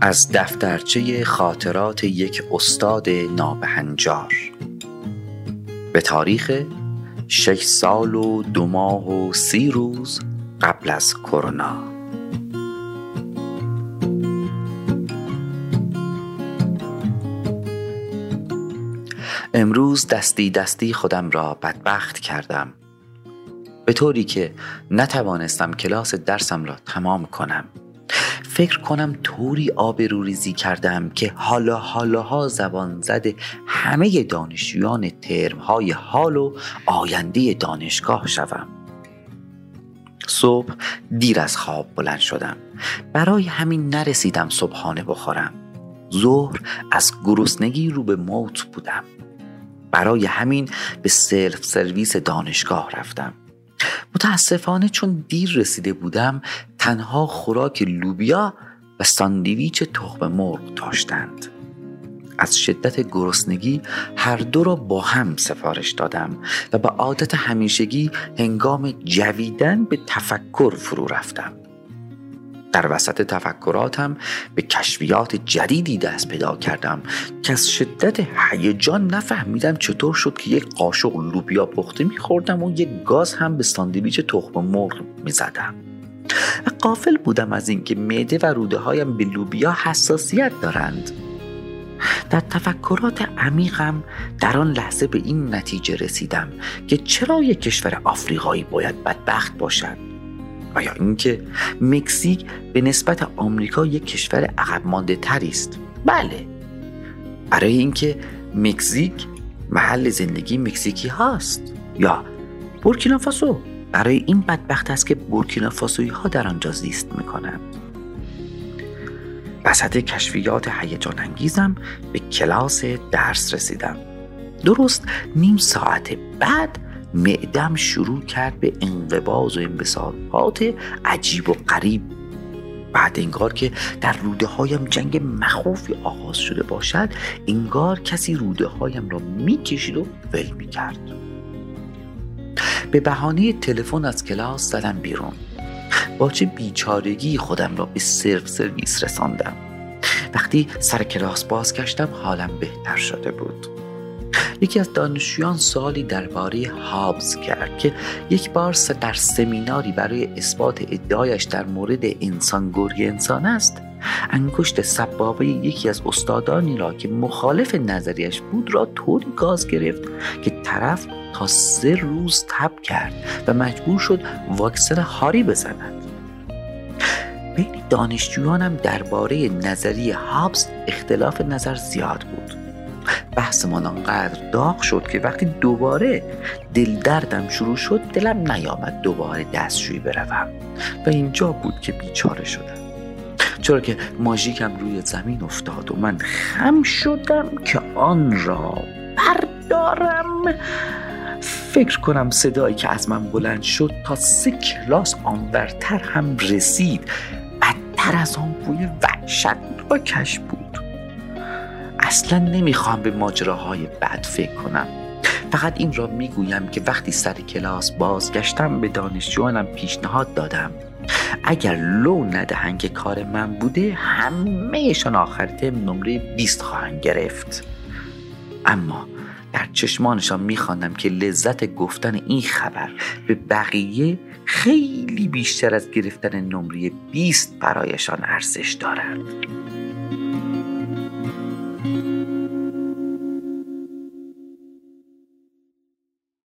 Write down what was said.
از دفترچه خاطرات یک استاد نابهنجار به تاریخ شش سال و دو ماه و سی روز قبل از کرونا. امروز دستی دستی خودم را بدبخت کردم. به طوری که نتوانستم کلاس درسم را تمام کنم. فکر کنم طوری آبروریزی کردم که حالا حالاها زبان زده همه دانشجویان ترم های حال و آینده دانشگاه شوم. صبح دیر از خواب بلند شدم. برای همین نرسیدم صبحانه بخورم. ظهر از گرسنگی رو به موت بودم. برای همین به سلف سرویس دانشگاه رفتم. متاسفانه چون دیر رسیده بودم تنها خوراک لوبیا و ساندویچ تخم مرغ داشتند. از شدت گرسنگی هر دو را با هم سفارش دادم و به عادت همیشگی هنگام جویدن به تفکر فرو رفتم. در وسط تفکراتم به کشفیات جدیدی دست پیدا کردم که از شدت هیجان نفهمیدم چطور شد که یک قاشق لوبیا پخته میخوردم و یک گاز هم به ساندویچ تخم مرغ می‌زدم. و قافل بودم از اینکه معده و روده هایم به لوبیا حساسیت دارند. در تفکرات عمیقم در آن لحظه به این نتیجه رسیدم که چرا یک کشور آفریقایی باید بدبخت باشد؟ و یا اینکه مکزیک به نسبت آمریکا یک کشور عقب مانده تری است. بله. برای اینکه مکزیک محل زندگی مکزیکی هاست. یا بورکینافاسو برای این بدبخت است که بورکینافاسویی ها در آنجا زیست می‌کنند. وسط کشفیات هیجان انگیزم به کلاس درس رسیدم. درست نیم ساعت بعد معدم شروع کرد به انقباز و انبساطات عجیب و غریب. بعد انگار که در روده هایم جنگ مخوفی آغاز شده باشد انگار کسی روده هایم را می‌کشید و ول می‌کرد. به بهانه تلفن از کلاس زدم بیرون. با چه بیچارگی خودم را به سرو سرویس رساندم. وقتی سر کلاس بازگشتم حالم بهتر شده بود. یکی از دانشجویان سوالی درباره هابز کرد که یک بار در سمیناری برای اثبات ادعایش در مورد انسان گرگ انسان است. انگشت سبابه یکی از استادانی را که مخالف نظریش بود را طوری گاز گرفت که طرف تا سه روز تب کرد و مجبور شد واکسن هاری بزند. بین دانشجویانم درباره نظریه هابز اختلاف نظر زیاد بود. بحثمان آنقدر داغ شد که وقتی دوباره دل دردم شروع شد دلم نیامد دوباره دستشویی بروم. و اینجا بود که بیچاره شدم. چرا که ماژیکم روی زمین افتاد و من خم شدم که آن را بردارم. فکر کنم صدایی که از من بلند شد تا سه کلاس آنورتر هم رسید. بدتر از آن بوی وحشت و کش بود. اصلا نمی‌خوام به ماجراهای بد فکر کنم. فقط این را می‌گویم که وقتی سر کلاس بازگشتم به دانشجوانم پیشنهاد دادم. اگر لو ندهند که کار من بوده همهشان آخر ترم نمره 20 خواهند گرفت. اما در چشمانشان میخواندم که لذت گفتن این خبر به بقیه خیلی بیشتر از گرفتن نمره 20 برایشان ارزش دارد. thank you